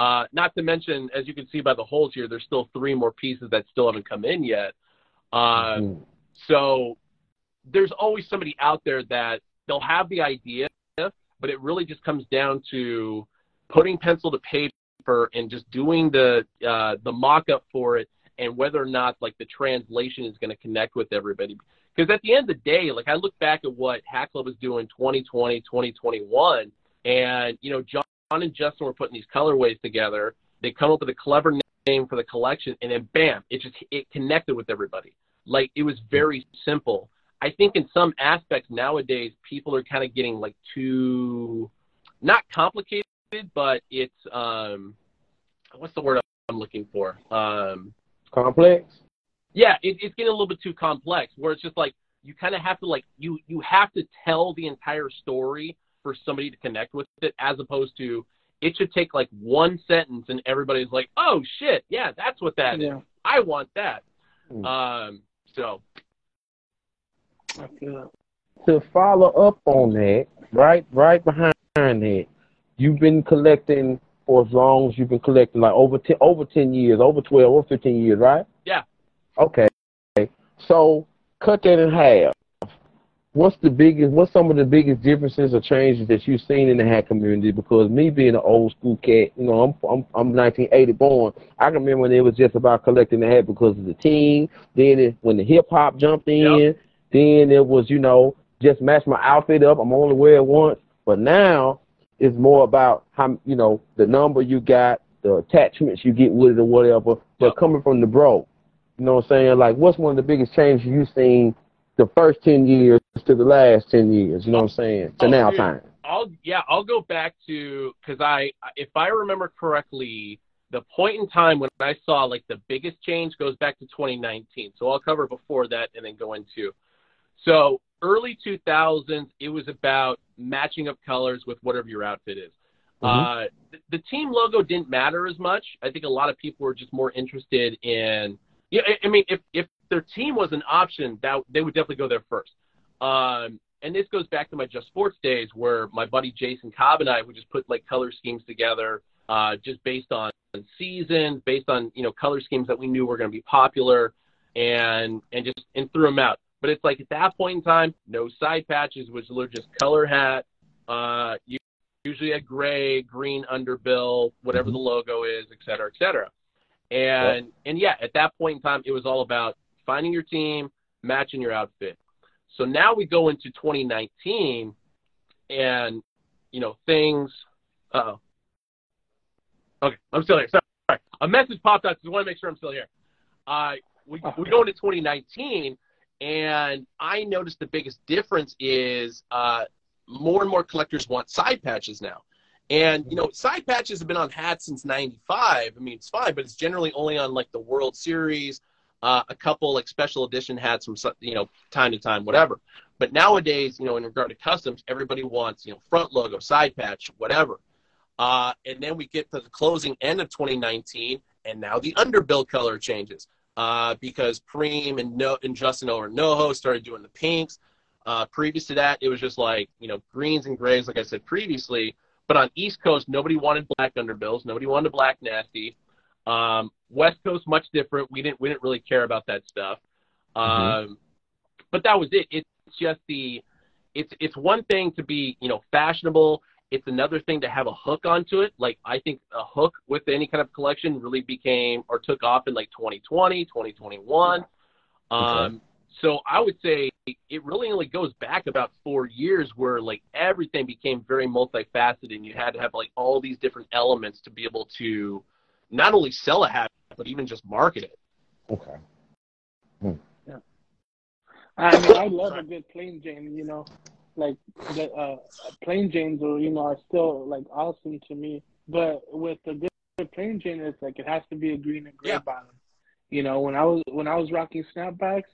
Uh, not to mention, as you can see by the holes here, there's still three more pieces that still haven't come in yet. Um, Mm. so there's always somebody out there that they'll have the idea, but it really just comes down to putting pencil to paper and just doing the uh, the mock up for it and whether or not like the translation is going to connect with everybody. Because at the end of the day, like I look back at what Hat Club was doing 2020, 2021, and you know John and Justin were putting these colorways together. They come up with a clever name for the collection, and then bam, it just it connected with everybody. Like it was very simple. I think in some aspects nowadays, people are kind of getting like too not complicated, but it's um, what's the word I'm looking for? Um, Complex. Yeah, it, it's getting a little bit too complex. Where it's just like you kind of have to like you you have to tell the entire story for somebody to connect with it, as opposed to it should take like one sentence and everybody's like, oh shit, yeah, that's what that is. Yeah. I want that. Mm. Um, so I feel it. to follow up on that, right, right behind that, you've been collecting for as long as you've been collecting, like over ten, over ten years, over twelve, or fifteen years, right? Okay. So cut that in half. What's the biggest? What's some of the biggest differences or changes that you've seen in the hat community? Because me being an old school cat, you know, I'm I'm I'm 1980 born. I can remember when it was just about collecting the hat because of the team. Then it, when the hip hop jumped in, Yep. then it was you know just match my outfit up. I'm only wear it once. But now it's more about how you know the number you got, the attachments you get with it or whatever. But Yep. coming from the bro, you know what I'm saying? Like, what's one of the biggest changes you've seen the first ten years to the last ten years? You know what I'm saying? To Oh, now dude. time. I'll yeah, I'll go back to because I if I remember correctly, the point in time when I saw like the biggest change goes back to 2019. So I'll cover before that and then go into. So early 2000s, it was about matching up colors with whatever your outfit is. Uh, the, the team logo didn't matter as much. I think a lot of people were just more interested in. Yeah, I, I mean, if if their team was an option, that they would definitely go there first. Um, and this goes back to my Just Sports days, where my buddy Jason Cobb and I would just put like color schemes together, uh, just based on season, based on you know color schemes that we knew were going to be popular, and and just and threw them out. But it's like at that point in time, no side patches, was just color hat. Uh, usually a gray, green underbill, whatever the logo is, et cetera, et cetera. And and yeah, at that point in time, it was all about finding your team, matching your outfit. So now we go into 2019, and you know things. Oh, okay, I'm still here. Sorry, a message popped up. So I want to make sure I'm still here. Uh, we we go into 2019, and I noticed the biggest difference is uh, more and more collectors want side patches now. And you know, side patches have been on hats since '95. I mean, it's fine, but it's generally only on like the World Series, uh, a couple like special edition hats from you know time to time, whatever. But nowadays, you know, in regard to customs, everybody wants you know front logo, side patch, whatever. Uh, and then we get to the closing end of 2019, and now the underbill color changes uh, because Preem and no and Justin over NoHo started doing the pinks. Uh, previous to that, it was just like you know greens and grays, like I said previously. But on East Coast, nobody wanted black underbills. Nobody wanted a black nasty. Um, West Coast, much different. We didn't we didn't really care about that stuff. Um, but that was it. It's just the it's it's one thing to be you know fashionable. It's another thing to have a hook onto it. Like I think a hook with any kind of collection really became or took off in like 2020, 2021. Um, so I would say it really only goes back about four years where like everything became very multifaceted and you had to have like all these different elements to be able to not only sell a hat but even just market it. Okay. Yeah. I mean, I love a good plain Jane. You know, like the uh, plain Janes are you know are still like awesome to me. But with the good plain Jane, it's like it has to be a green and gray Yeah. bottom. You know, when I was when I was rocking snapbacks,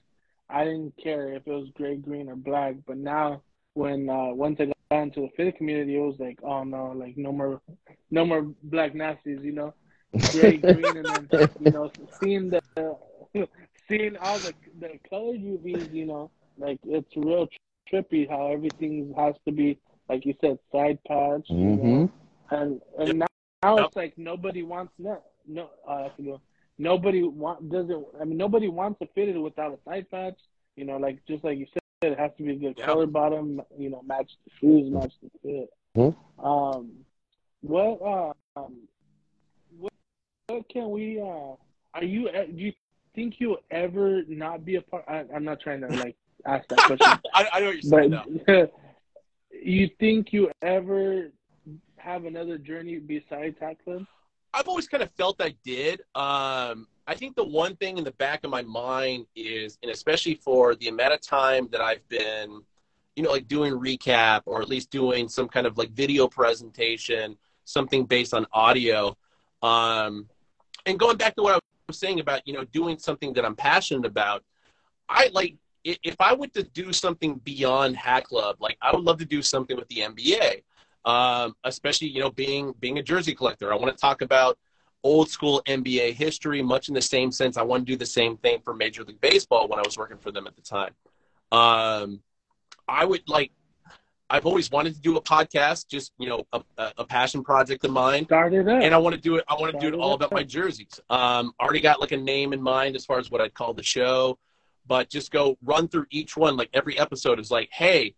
I didn't care if it was gray, green, or black. But now, when uh, once I got into the fitted community, it was like, oh no, like no more, no more black nasties. You know, gray, <laughs> green, and then you know, seeing the <laughs> seeing all the the color UVs, you know, like it's real trippy how everything has to be like you said, side patch, you know, Mm-hmm. and and now, now it's like nobody wants no no uh, I forgot. Nobody want doesn't I mean nobody wants to fit it without a side patch. You know, like just like you said, it has to be a good Yeah. color bottom. You know, match the shoes, match the fit. Mhm. Um, what um, what, what can we uh, are you uh, do you think you'll ever not be a part? I, I'm not trying to <laughs> like ask that question. <laughs> I, I know what you're saying though. But <laughs> you think you ever have another journey besides Hat Club? I've always kind of felt I did. Um, I think the one thing in the back of my mind is, and especially for the amount of time that I've been, you know, like doing recap or at least doing some kind of like video presentation, something based on audio. Um, and going back to what I was saying about, you know, doing something that I'm passionate about, I like, if I were to do something beyond Hat Club, like I would love to do something with the NBA um, especially you know being being a jersey collector. I want to talk about old school NBA history, much in the same sense. I want to do the same thing for Major League Baseball when I was working for them at the time. Um, I would like. I've always wanted to do a podcast, just you know, a, a passion project of mine. Start it up. And I want to do it. I want to do it all about my jerseys. Um, already got like a name in mind as far as what I'd call the show, but just go run through each one. Like every episode is like, hey,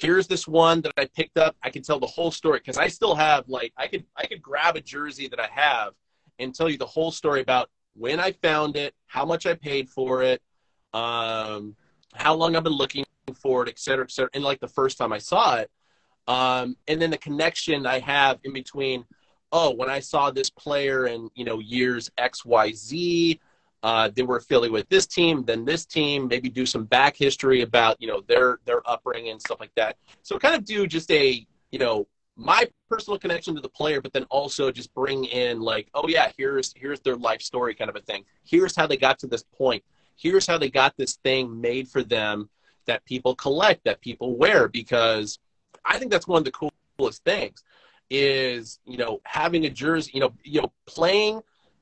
here's this one that I picked up. I can tell the whole story because I still have like I could I could grab a jersey that I have and tell you the whole story about when I found it, how much I paid for it, um, how long I've been looking for it, et cetera, et cetera. And like the first time I saw it, um, and then the connection I have in between. Oh, when I saw this player in you know years X Y Z, uh, they were affiliated with this team, then this team. Maybe do some back history about you know their their upbringing and stuff like that. So kind of do just a you know my personal connection to the player, but then also just bring in like, oh yeah, here's here's their life story kind of a thing. Here's how they got to this point. Here's how they got this thing made for them that people collect, that people wear, because I think that's one of the coolest things is you know having a jersey, you know, you know playing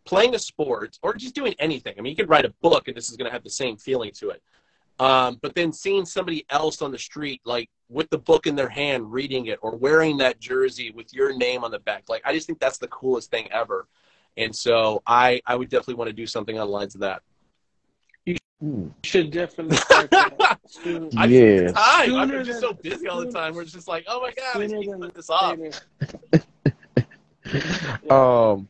playing a sport or just doing anything. I mean, you could write a book and this is going to have the same feeling to it. Um, but then seeing somebody else on the street, like with the book in their hand, reading it or wearing that jersey with your name on the back, like I just think that's the coolest thing ever. And so I, I would definitely want to do something on the lines of that. You should definitely start <laughs> that soon. I Yeah. just, time. I'm Sooner just so busy all the time. We're just like, oh my god, I Sooner need to put this off. <laughs> Um,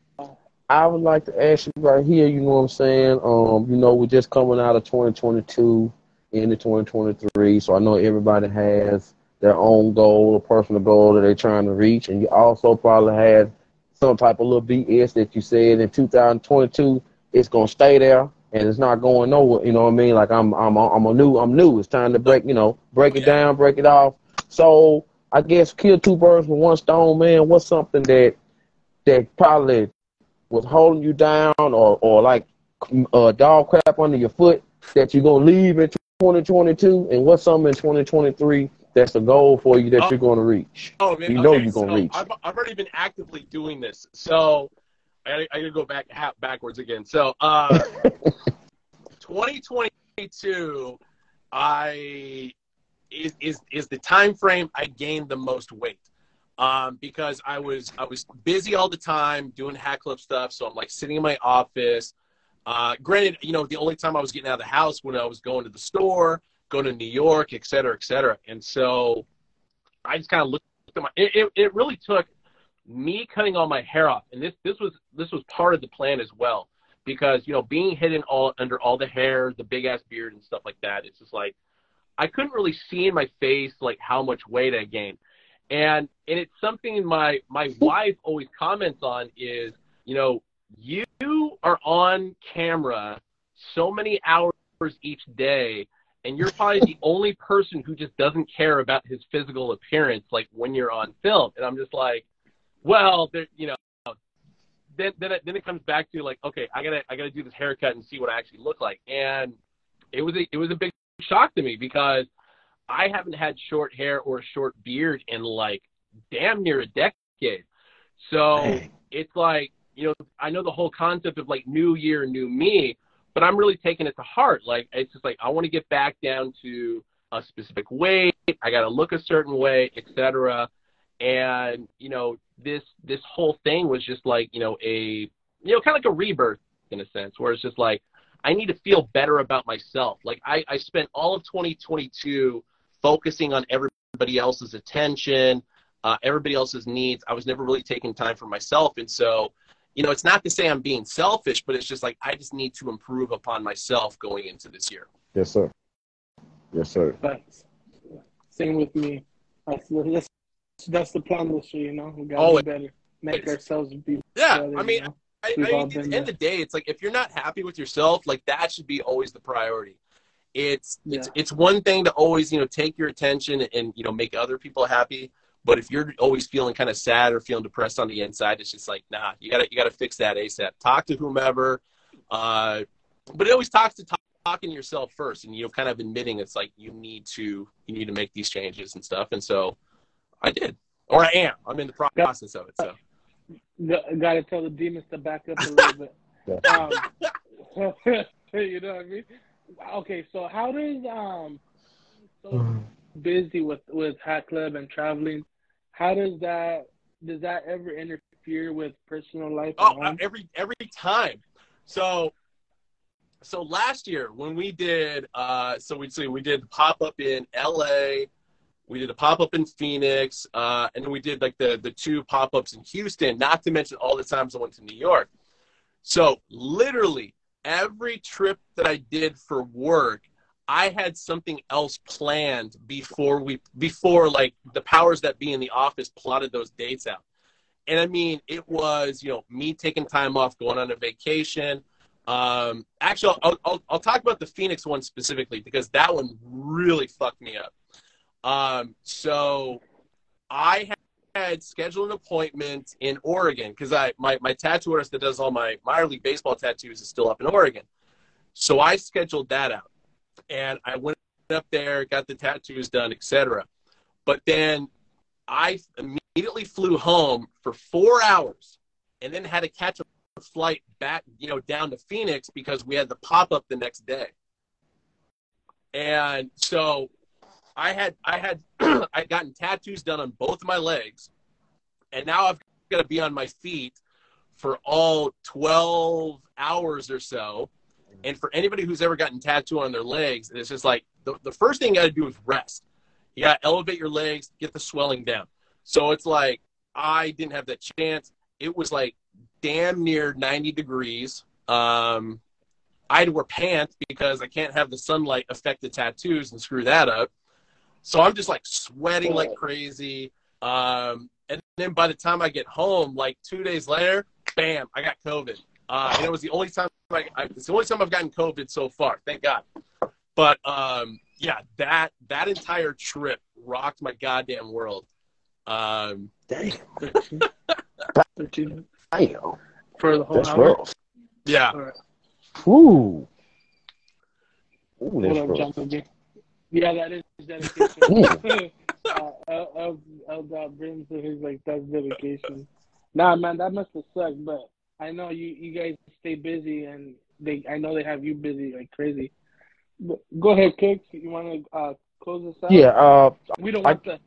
I would like to ask you right here, you know what I'm saying? Um, you know, we're just coming out of 2022 into 2023, so I know everybody has their own goal, a personal goal that they're trying to reach, and you also probably had some type of little BS that you said in 2022 it's gonna stay there and it's not going nowhere. You know what I mean? Like I'm, I'm, I'm a new, I'm new. It's time to break, you know, break it down, break it off. So I guess kill two birds with one stone, man. What's something that that probably was holding you down or, or like uh, dog crap under your foot that you're going to leave in 2022? And what's something in 2023 that's a goal for you that Oh. you're going to reach? Oh man, You know okay, you're gonna so reach. I've, I've already been actively doing this, so I, I gotta go back backwards again. So, uh, <laughs> 2022, I is is is the time frame I gained the most weight. Um, because I was I was busy all the time doing Hat Club stuff, so I'm like sitting in my office. Uh, granted, you know, the only time I was getting out of the house when I was going to the store, going to New York, et cetera, et cetera. And so I just kind of looked at my. It, it, it really took me cutting all my hair off, and this this was this was part of the plan as well, because you know being hidden all under all the hair, the big ass beard and stuff like that. It's just like I couldn't really see in my face like how much weight I gained, and and it's something my my wife always comments on is you know you are on camera so many hours each day and you're probably the <laughs> only person who just doesn't care about his physical appearance like when you're on film. And i'm just like well there you know then then it, then it comes back to like okay i gotta i gotta do this haircut and see what i actually look like. And it was a it was a big shock to me because i haven't had short hair or a short beard in like damn near a decade. So Dang. it's like you know i know the whole concept of like new year new me but i'm really taking it to heart. Like it's just like i want to get back down to a specific weight. I got to look a certain way etc and you know this this whole thing was just like you know a you know kind of like a rebirth in a sense where it's just like i need to feel better about myself. Like i i spent all of 2022 focusing on everybody else's attention uh, everybody else's needs i was never really taking time for myself and so you know it's not to say i'm being selfish but it's just like i just need to improve upon myself going into this year Yes, sir. Yes, sir. Thanks. same with me. That's, that's, that's the plan this year, you know? We gotta Always. be better. Make ourselves be yeah better. i mean you know? I, I mean, at the end of the day, it's like if you're not happy with yourself, like that should be always the priority. It's it's Yeah. it's one thing to always you know take your attention and you know make other people happy, but if you're always feeling kind of sad or feeling depressed on the inside, it's just like nah, you gotta you gotta fix that asap. Talk to whomever, uh, but it always talks to talk, talking to yourself first, and you know kind of admitting it's like you need to you need to make these changes and stuff, and so I did, or I am. I'm in the process of it. So Got to tell the demons to back up a little bit. <laughs> Um, <laughs> you know what I mean? Okay, so how does um, so busy with with Hat Club and traveling, how does that does that ever interfere with personal life? Oh, uh, every every time. So so last year when we did uh so we see we did pop up in LA, we did a pop up in Phoenix, uh, and then we did like the the two pop ups in Houston, not to mention all the times I went to New York. So literally every trip that I did for work, I had something else planned before we before like the powers that be in the office plotted those dates out. And I mean, it was you know me taking time off, going on a vacation. Um, actually, I'll, I'll I'll talk about the Phoenix one specifically because that one really fucked me up. Um, so I had scheduled an appointment in Oregon because I my my tattoo artist that does all my minor league baseball tattoos is still up in Oregon. So I scheduled that out, and I went up there, got the tattoos done, etc. But then I immediately flew home for four hours, and then had to catch a flight back, you know, down to Phoenix because we had the pop up the next day. And so I had I had <clears throat> I'd gotten tattoos done on both of my legs, and now I've got to be on my feet for all 12 hours or so. And for anybody who's ever gotten tattoo on their legs, it's just like the, the first thing you got to do is rest. You got to elevate your legs, get the swelling down. So it's like I didn't have that chance. It was like damn near 90 degrees. Um, I had to wear pants because I can't have the sunlight affect the tattoos and screw that up. So I'm just like sweating like crazy. Um, and then by the time I get home, like two days later, bam, I got COVID. Uh, and it was the only time I, I, it's the only time I've gotten COVID so far. Thank God. But um, yeah, that that entire trip rocked my goddamn world. Um, Damn. 13, <laughs> 13 Damn. for the whole That's hour. rough. yeah, All right. Ooh. Ooh, Hold that's on, rough. jump again. Yeah, that is dedication. <laughs> uh, that brings to his like that's dedication. Nah, man, that must have sucked. But I know you you guys stay busy, and they I know they have you busy like crazy. But go ahead, Kicks. You want to uh, close this out? Yeah, uh, We don't I- want the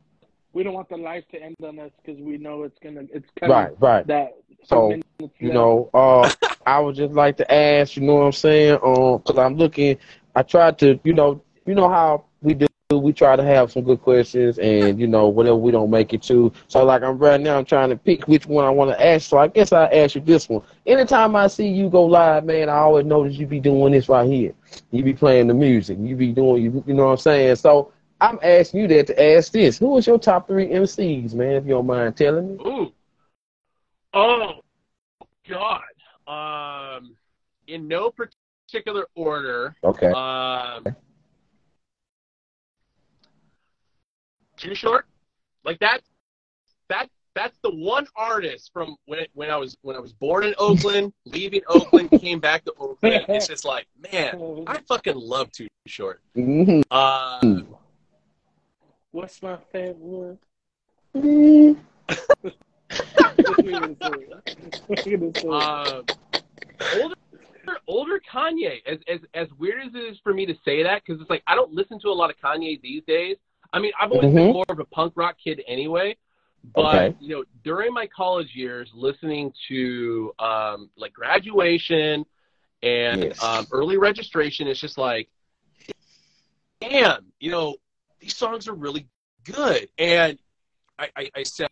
we don't want the life to end on us because we know it's gonna it's coming. right, right. That So, You know, uh, I would just like to ask, you know what I'm saying? Um, cause I'm looking, I tried to, you know, you know how we do, we try to have some good questions and, you know, whatever we don't make it to. So like I'm right now, I'm trying to pick which one I want to ask. So I guess I'll ask you this one. Anytime I see you go live, man, I always notice you be doing this right here. You be playing the music. You be doing, you, you know what I'm saying? So I'm asking you that to ask this. Who is your top three MCs, man, if you don't mind telling me? Ooh. Oh, God. Um, in no particular order. Okay. Um, too short. Like that. That that's the one artist from when when I was when I was born in Oakland, <laughs> leaving Oakland, came back to Oakland. It's just like, man, I fucking love Too Short. hmm Um, What's my favorite word? <laughs> um, older older Kanye. As as as weird as it is for me to say that, because it's like I don't listen to a lot of Kanye these days. I mean, I've always been Mhm. more of a punk rock kid anyway. But Okay. you know, during my college years, listening to um, like graduation and Yes. um, early registration, it's just like, damn, you know, these songs are really good. And I, I, I sound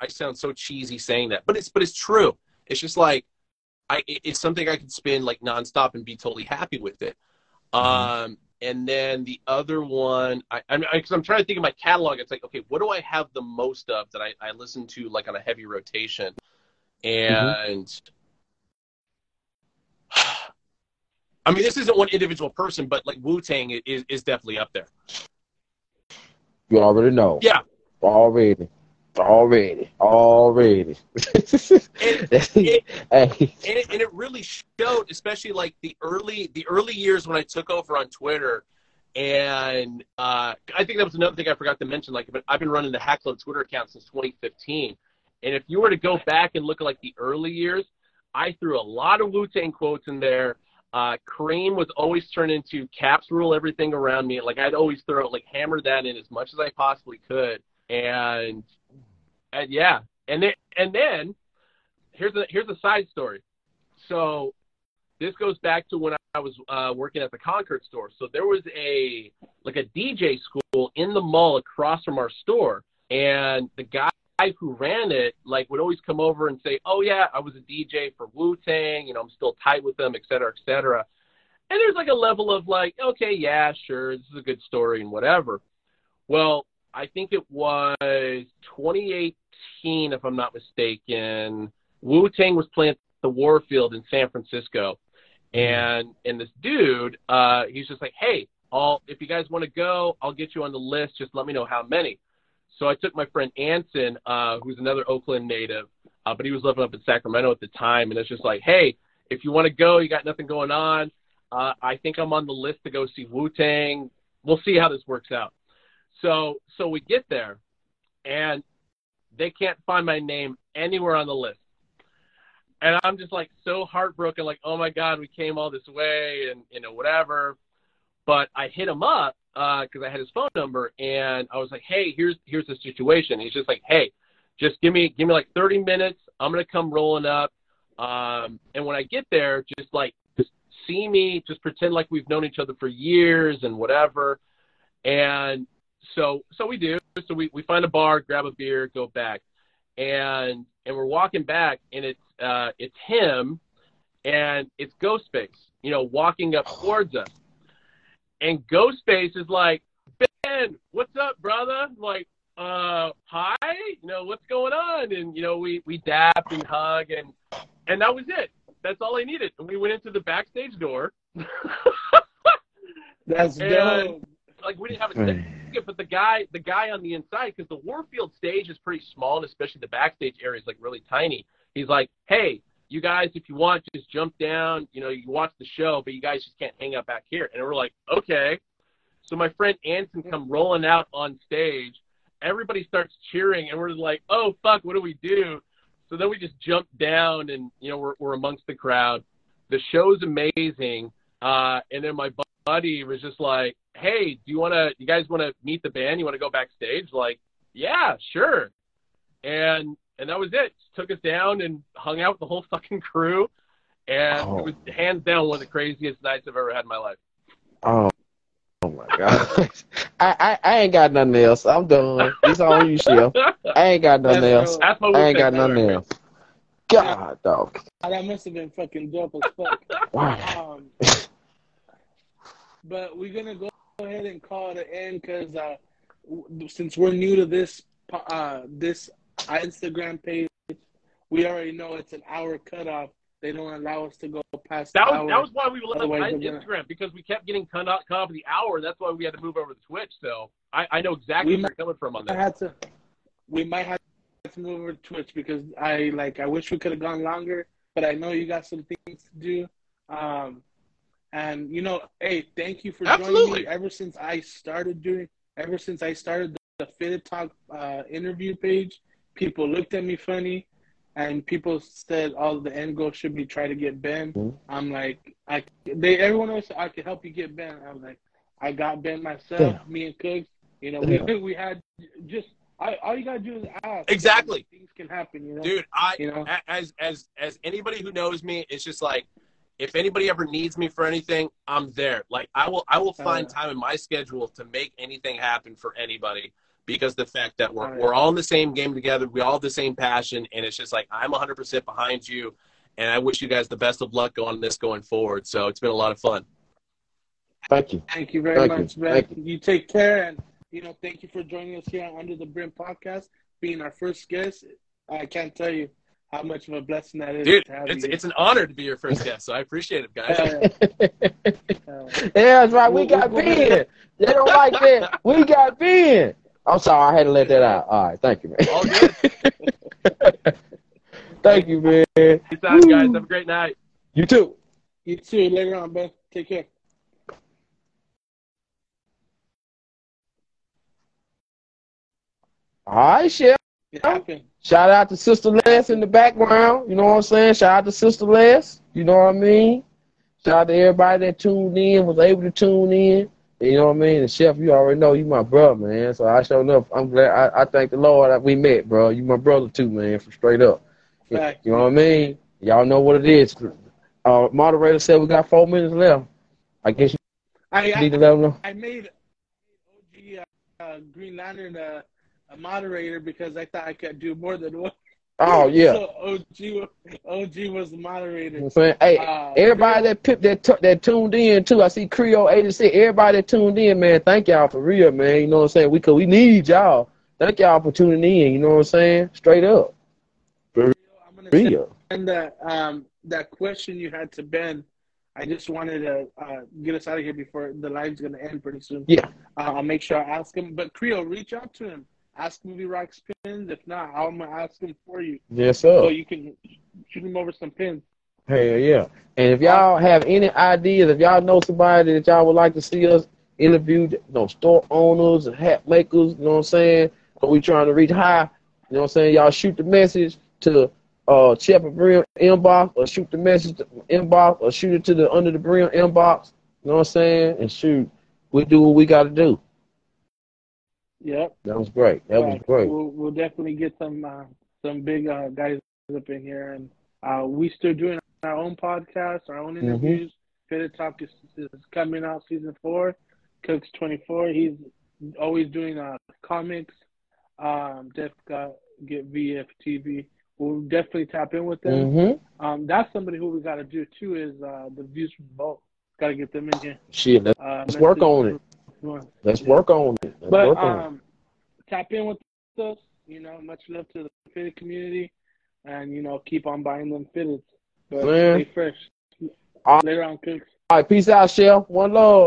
I sound so cheesy saying that, but it's but it's true. It's just like I it's something I can spin like nonstop and be totally happy with it. Um, and then the other one, I, I'm because I'm trying to think of my catalog. It's like, okay, what do I have the most of that I, I listen to like on a heavy rotation? And <sighs> I mean, this isn't one individual person, but like Wu Tang is is definitely up there. You already know. Yeah. Already. Already. Already. <laughs> it- and it, and it really showed, especially like the early the early years when I took over on Twitter, and uh, I think that was another thing I forgot to mention. Like, I've been running the Hat Club Twitter account since 2015, and if you were to go back and look at like the early years, I threw a lot of Wu Tang quotes in there. Uh, cream was always turned into caps rule everything around me. Like I'd always throw like hammer that in as much as I possibly could. And and yeah, and then and then here's a here's a side story. So this goes back to when I was uh, working at the Concord store. So there was a like a DJ school in the mall across from our store, and the guy who ran it like would always come over and say, "Oh yeah, I was a DJ for Wu Tang. You know, I'm still tight with them, et cetera, et cetera." And there's like a level of like, okay, yeah, sure, this is a good story and whatever. Well, I think it was 2018, if I'm not mistaken. Wu Tang was playing the Warfield in San Francisco, and and this dude, uh, he's just like, hey, I'll if you guys want to go, I'll get you on the list. Just let me know how many. So I took my friend Anson, uh, who's another Oakland native, uh, but he was living up in Sacramento at the time, and it's just like, hey, if you want to go, you got nothing going on. Uh, I think I'm on the list to go see Wu Tang. We'll see how this works out. So so we get there, and they can't find my name anywhere on the list. And I'm just like so heartbroken, like, oh my God, we came all this way and, you know, whatever. But I hit him up because uh, I had his phone number and I was like, hey, here's here's the situation. He's just like, hey, just give me give me like 30 minutes. I'm gonna come rolling up. Um, and when I get there, just like just see me, just pretend like we've known each other for years and whatever. And so so we do. So we, we find a bar, grab a beer, go back. And and we're walking back and it's uh it's him and it's Ghostface, you know, walking up towards us. And Ghostface is like, Ben, what's up, brother? I'm like, uh, hi, you know, what's going on? And you know, we we dap and hug and and that was it. That's all I needed. And we went into the backstage door. <laughs> That's and, dope like we didn't have a ticket, but the guy, the guy on the inside, because the Warfield stage is pretty small, and especially the backstage area is like really tiny. He's like, "Hey, you guys, if you want, just jump down. You know, you watch the show, but you guys just can't hang out back here." And we're like, "Okay." So my friend Anson come rolling out on stage. Everybody starts cheering, and we're like, "Oh fuck, what do we do?" So then we just jump down, and you know, we're we're amongst the crowd. The show's amazing. Uh, and then my buddy was just like, "Hey, do you want to? You guys want to meet the band? You want to go backstage?" Like, yeah, sure. And and that was it. Just took us down and hung out with the whole <laughs> fucking crew, and oh. it was hands down one of the craziest nights I've ever had in my life. Oh. Oh my god! <laughs> I, I I ain't got nothing else. I'm done. It's on you, Chef. I ain't got nothing that's else. I ain't got nothing else. God, dog. That must have been fucking dope as fuck. Wow. Um, <laughs> but we're gonna go ahead and call it an end because uh, since we're new to this uh, this Instagram page, we already know it's an hour cutoff. They don't allow us to go past. That was hour. that was why we left Instagram gonna... because we kept getting cut off, cut off the hour. That's why we had to move over to Twitch. So I, I know exactly we where you're coming from on that. I Had to, we might have to move over to Twitch because I like I wish we could have gone longer, but I know you got some things to do. Um, and you know, hey, thank you for Absolutely. joining me. Ever since I started doing, ever since I started the, the Fitted Talk uh, interview page, people looked at me funny, and people said, "Oh, the end goal should be try to get Ben." Mm-hmm. I'm like, I they everyone else I could help you get Ben. I'm like, I got Ben myself. Yeah. Me and Cooks, you know, yeah. <laughs> we we had just I, all you gotta do is ask. Exactly. Things can happen, you know. Dude, I you know as as as anybody who knows me, it's just like if anybody ever needs me for anything, I'm there. Like I will I will uh, find time in my schedule to make anything happen for anybody because the fact that we're we're all in the same game together, we all have the same passion, and it's just like I'm 100% behind you, and I wish you guys the best of luck on this going forward. So it's been a lot of fun. Thank you. Thank you very thank much, you. man. You. you take care, and you know, thank you for joining us here on Under the Brim podcast, being our first guest. I can't tell you how much of a blessing that is. Dude, it's, you. it's an honor to be your first guest, so I appreciate it, guys. yeah, <laughs> that's right. We got Ben. They don't like that. We got Ben. I'm sorry, I had to let that out. All right, thank you, man. All good. <laughs> thank you, man. Peace out, guys. Have a great night. You too. You too. Later on, Ben. Take care. All right, Chef. It happened. Shout out to Sister Les in the background. You know what I'm saying? Shout out to Sister Les. You know what I mean? Shout out to everybody that tuned in, was able to tune in. You know what I mean? And Chef, you already know you my brother, man. So I sure enough, I'm glad. I, I thank the Lord that we met, bro. You my brother too, man. From straight up. Fact. You know what I mean? Y'all know what it is. Uh, moderator said we got four minutes left. I guess you I, I, need to let them know. I made OG uh, uh, Green Lantern uh, a moderator because I thought I could do more than one. <laughs> Oh <laughs> yeah. So OG, OG was the You know moderator. I'm saying? Hey, Uh, everybody that pip that tu- that tuned in too. I see Creole eighty six. Everybody that tuned in, man. Thank y'all for real, man. You know what I'm saying? We cause we need y'all. Thank y'all for tuning in. You know what I'm saying? Straight up, I'm gonna send real. that um that question you had to Ben. I just wanted to uh, get us out of here before the live's gonna end pretty soon. Yeah. Uh, I'll make sure I ask him. But Creole, reach out to him. Ask Movie rocks pins. If not, I'm gonna ask him for you Yes, sir. so you can shoot him over some pins. Hell yeah. And if y'all have any ideas, if y'all know somebody that y'all would like to see us interview, you know, store owners and hat makers, you know what I'm saying? But we trying to reach high, you know what I'm saying? Y'all shoot the message to uh Chef and Brim inbox or shoot the message to inbox or shoot it to the under the brim inbox. You know what I'm saying? And shoot, we do what we gotta do. Yep. That was great. That was great. We'll, we'll definitely get some uh, some big uh, guys up in here, and uh, we still doing our own podcast, our own Mhm. interviews. Fitted Talk is, is coming out season four. Cooks twenty four. He's always doing uh, comics. Um, Def got get VFTV. We'll definitely tap in with them. Mm-hmm. Um, that's somebody who we got to do too. Is uh, the views from both. Got to get them in here. Shit, let's, Uh, let's work on it. It. Let's work on it. Let's But on it. um, tap in with us. You know, much love to the fitted community, and you know, keep on buying them fitteds. But Man. stay fresh. All- Later on, cooks. All right, peace out, Shell. One love.